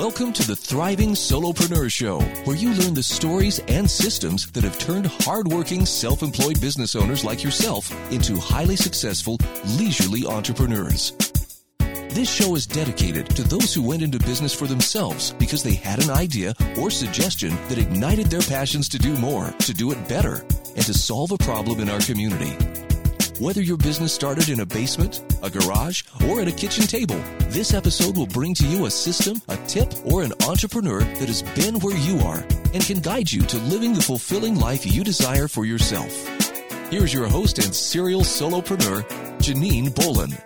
Welcome to the Thriving Solopreneur Show, where you learn the stories and systems that have turned hardworking, self employed business owners like yourself into highly successful, leisurely entrepreneurs. This show is dedicated to those who went into business for themselves because they had an idea or suggestion that ignited their passions to do more, to do it better, and to solve a problem in our community. Whether your business started in a basement, a garage, or at a kitchen table, this episode will bring to you a system, a tip, or an entrepreneur that has been where you are and can guide you to living the fulfilling life you desire for yourself. Here's your host and serial solopreneur, Janine Bolon.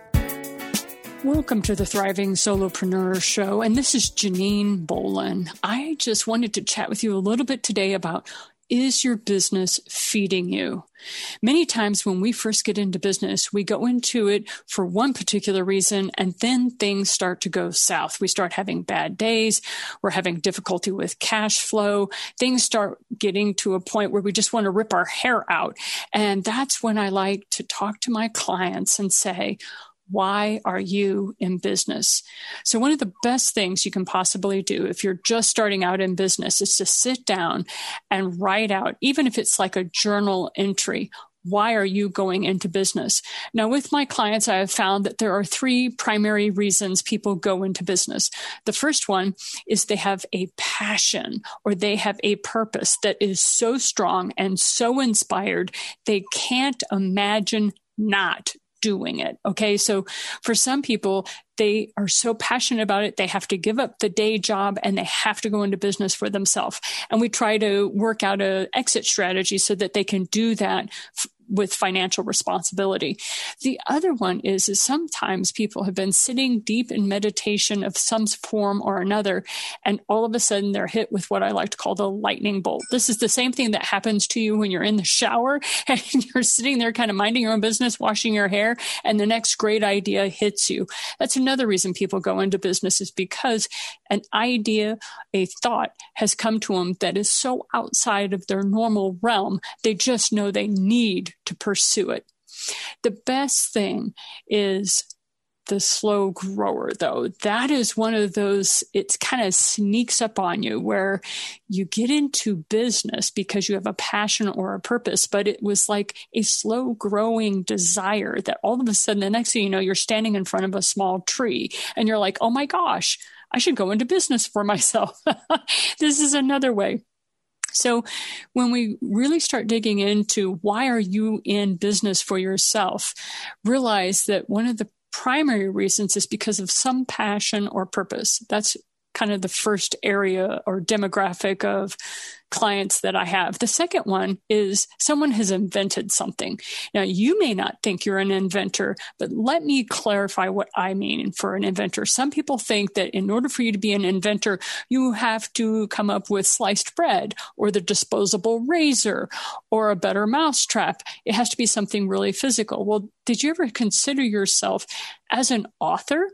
Welcome to the Thriving Solopreneur Show, and this is Janine Bolon. I just wanted to chat with you a little bit today about is your business feeding you? Many times when we first get into business, we go into it for one particular reason and then things start to go south. We start having bad days. We're having difficulty with cash flow. Things start getting to a point where we just want to rip our hair out. And that's when I like to talk to my clients and say, why are you in business? So, one of the best things you can possibly do if you're just starting out in business is to sit down and write out, even if it's like a journal entry, why are you going into business? Now, with my clients, I have found that there are three primary reasons people go into business. The first one is they have a passion or they have a purpose that is so strong and so inspired, they can't imagine not doing it. Okay. So for some people, they are so passionate about it, they have to give up the day job and they have to go into business for themselves. And we try to work out a exit strategy so that they can do that with financial responsibility. The other one is, is sometimes people have been sitting deep in meditation of some form or another, and all of a sudden they're hit with what I like to call the lightning bolt. This is the same thing that happens to you when you're in the shower and you're sitting there kind of minding your own business, washing your hair, and the next great idea hits you. That's another reason people go into business is because an idea, a thought has come to them that is so outside of their normal realm. They just know they need to pursue it. The best thing is the slow grower though. That is one of those it kind of sneaks up on you where you get into business because you have a passion or a purpose but it was like a slow growing desire that all of a sudden the next thing you know you're standing in front of a small tree and you're like oh my gosh i should go into business for myself. This is another way so when we really start digging into why are you in business for yourself, realize that one of the primary reasons is because of some passion or purpose. That's kind of the first area or demographic of clients that I have. The second one is someone has invented something. Now, you may not think you're an inventor, but let me clarify what I mean for an inventor. Some people think that in order for you to be an inventor, you have to come up with sliced bread or the disposable razor or a better mousetrap. It has to be something really physical. Well, did you ever consider yourself as an author?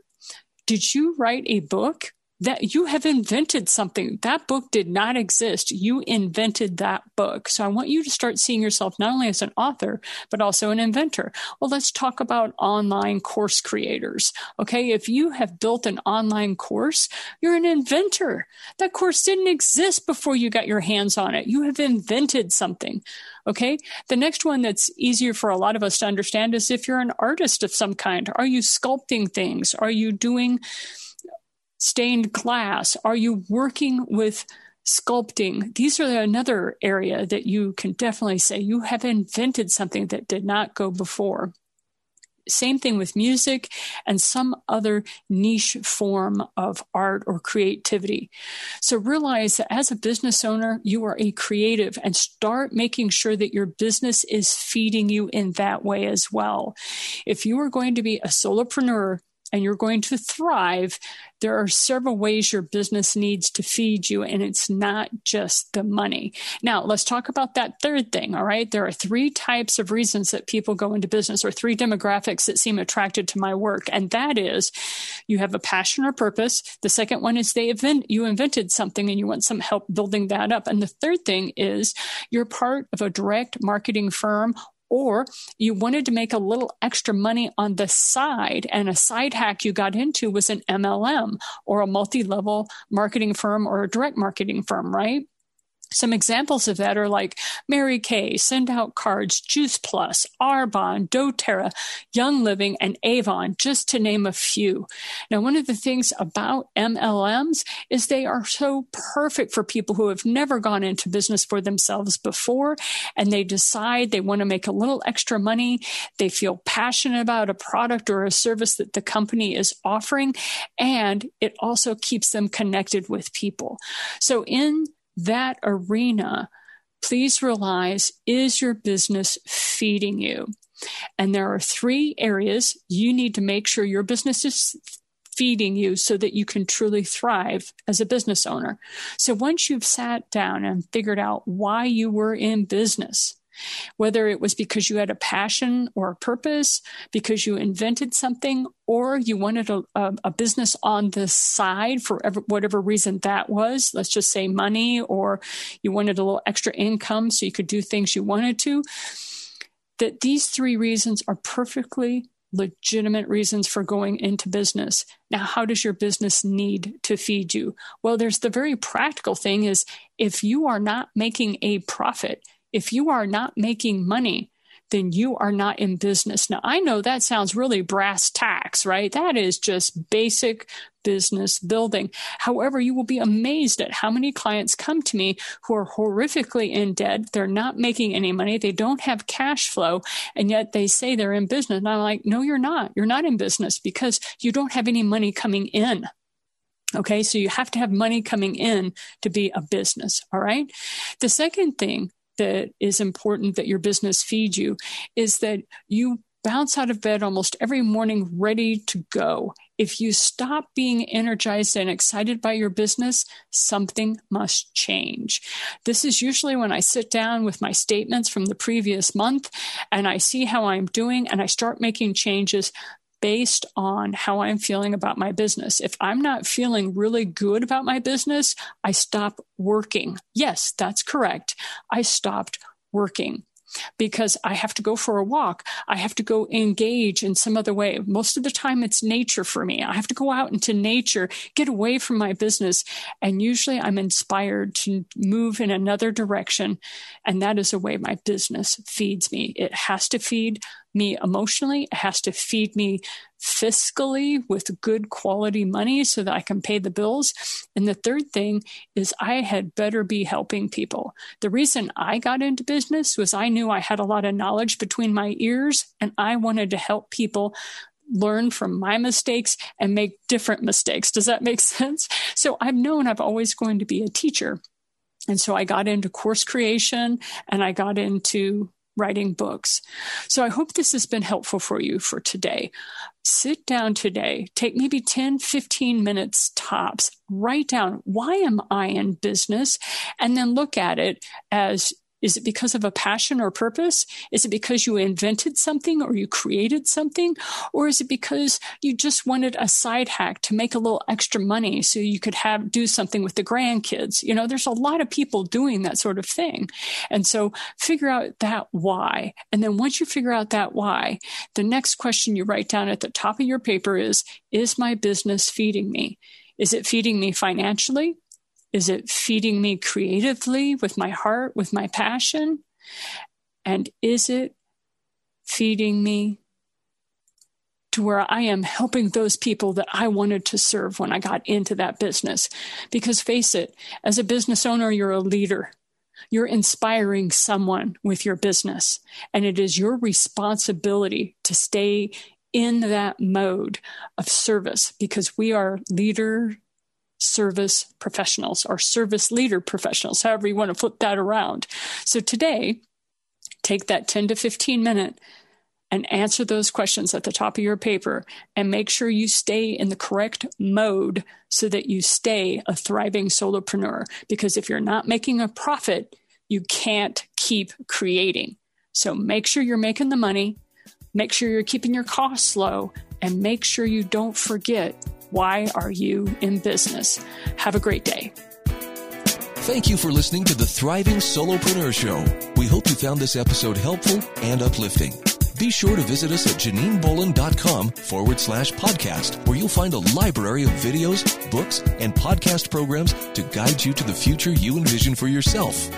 Did you write a book? That you have invented something. That book did not exist. You invented that book. So I want you to start seeing yourself not only as an author, but also an inventor. Well, let's talk about online course creators. Okay. If you have built an online course, you're an inventor. That course didn't exist before you got your hands on it. You have invented something. Okay. The next one that's easier for a lot of us to understand is if you're an artist of some kind. Are you sculpting things? Are you doing stained glass? Are you working with sculpting? These are another area that you can definitely say you have invented something that did not go before. Same thing with music and some other niche form of art or creativity. So realize that as a business owner, you are a creative and start making sure that your business is feeding you in that way as well. If you are going to be a solopreneur, and you're going to thrive, there are several ways your business needs to feed you, and it's not just the money. Now, let's talk about that third thing. All right. There are three types of reasons that people go into business, or three demographics that seem attracted to my work. And that is you have a passion or purpose. The second one is they invent, you invented something and you want some help building that up. And the third thing is you're part of a direct marketing firm or you wanted to make a little extra money on the side and a side hack you got into was an MLM or a multi-level marketing firm or a direct marketing firm, right? Some examples of that are like Mary Kay, Send Out Cards, Juice Plus, Arbonne, doTERRA, Young Living, and Avon, just to name a few. Now, one of the things about MLMs is they are so perfect for people who have never gone into business for themselves before and they decide they want to make a little extra money. They feel passionate about a product or a service that the company is offering, and it also keeps them connected with people. So, in that arena, please realize is your business feeding you? And there are three areas you need to make sure your business is feeding you so that you can truly thrive as a business owner. So once you've sat down and figured out why you were in business, whether it was because you had a passion or a purpose, because you invented something, or you wanted a, a, a business on the side for ever, whatever reason that was. Let's just say money, or you wanted a little extra income so you could do things you wanted to. That these three reasons are perfectly legitimate reasons for going into business. Now, how does your business need to feed you? Well, there's the very practical thing is if you are not making a profit, if you are not making money, then you are not in business. Now, I know that sounds really brass tacks, right? That is just basic business building. However, you will be amazed at how many clients come to me who are horrifically in debt. They're not making any money. They don't have cash flow, and yet they say they're in business. And I'm like, no, you're not. You're not in business because you don't have any money coming in. Okay, so you have to have money coming in to be a business. All right. The second thing that is important that your business feed you is that you bounce out of bed almost every morning ready to go. If you stop being energized and excited by your business, something must change. This is usually when I sit down with my statements from the previous month and I see how I'm doing and I start making changes based on how I'm feeling about my business. If I'm not feeling really good about my business, I stop working. Yes, that's correct. I stopped working because I have to go for a walk. I have to go engage in some other way. Most of the time, it's nature for me. I have to go out into nature, get away from my business. And usually I'm inspired to move in another direction. And that is a way my business feeds me. It has to feed me emotionally. It has to feed me fiscally with good quality money so that I can pay the bills. And the third thing is I had better be helping people. The reason I got into business was I knew I had a lot of knowledge between my ears and I wanted to help people learn from my mistakes and make different mistakes. Does that make sense? So I've known I've always going to be a teacher. And so I got into course creation and I got into writing books. So I hope this has been helpful for you for today. Sit down today, take maybe 10, 15 minutes tops, write down why am I in business? And then look at it as is it because of a passion or purpose? Is it because you invented something or you created something? Or is it because you just wanted a side hack to make a little extra money so you could have do something with the grandkids? You know, there's a lot of people doing that sort of thing. And so figure out that why. And then once you figure out that why, the next question you write down at the top of your paper is, is my business feeding me? Is it feeding me financially? Is it feeding me creatively with my heart, with my passion? And is it feeding me to where I am helping those people that I wanted to serve when I got into that business? Because face it, as a business owner, you're a leader. You're inspiring someone with your business, and it is your responsibility to stay in that mode of service because we are leader service professionals or service leader professionals, however you want to flip that around. So today, take that 10 to 15 minute and answer those questions at the top of your paper and make sure you stay in the correct mode so that you stay a thriving solopreneur. Because if you're not making a profit, you can't keep creating. So make sure you're making the money, make sure you're keeping your costs low, and make sure you don't forget why are you in business. Have a great day. Thank you for listening to the Thriving Solopreneur Show. We hope you found this episode helpful and uplifting. Be sure to visit us at JanineBolon.com forward slash podcast, where you'll find a library of videos, books, and podcast programs to guide you to the future you envision for yourself.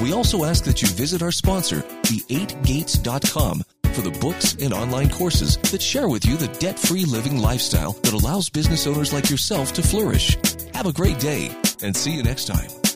We also ask that you visit our sponsor, the8gates.com, for the books and online courses that share with you the debt free living lifestyle that allows business owners like yourself to flourish. Have a great day and see you next time.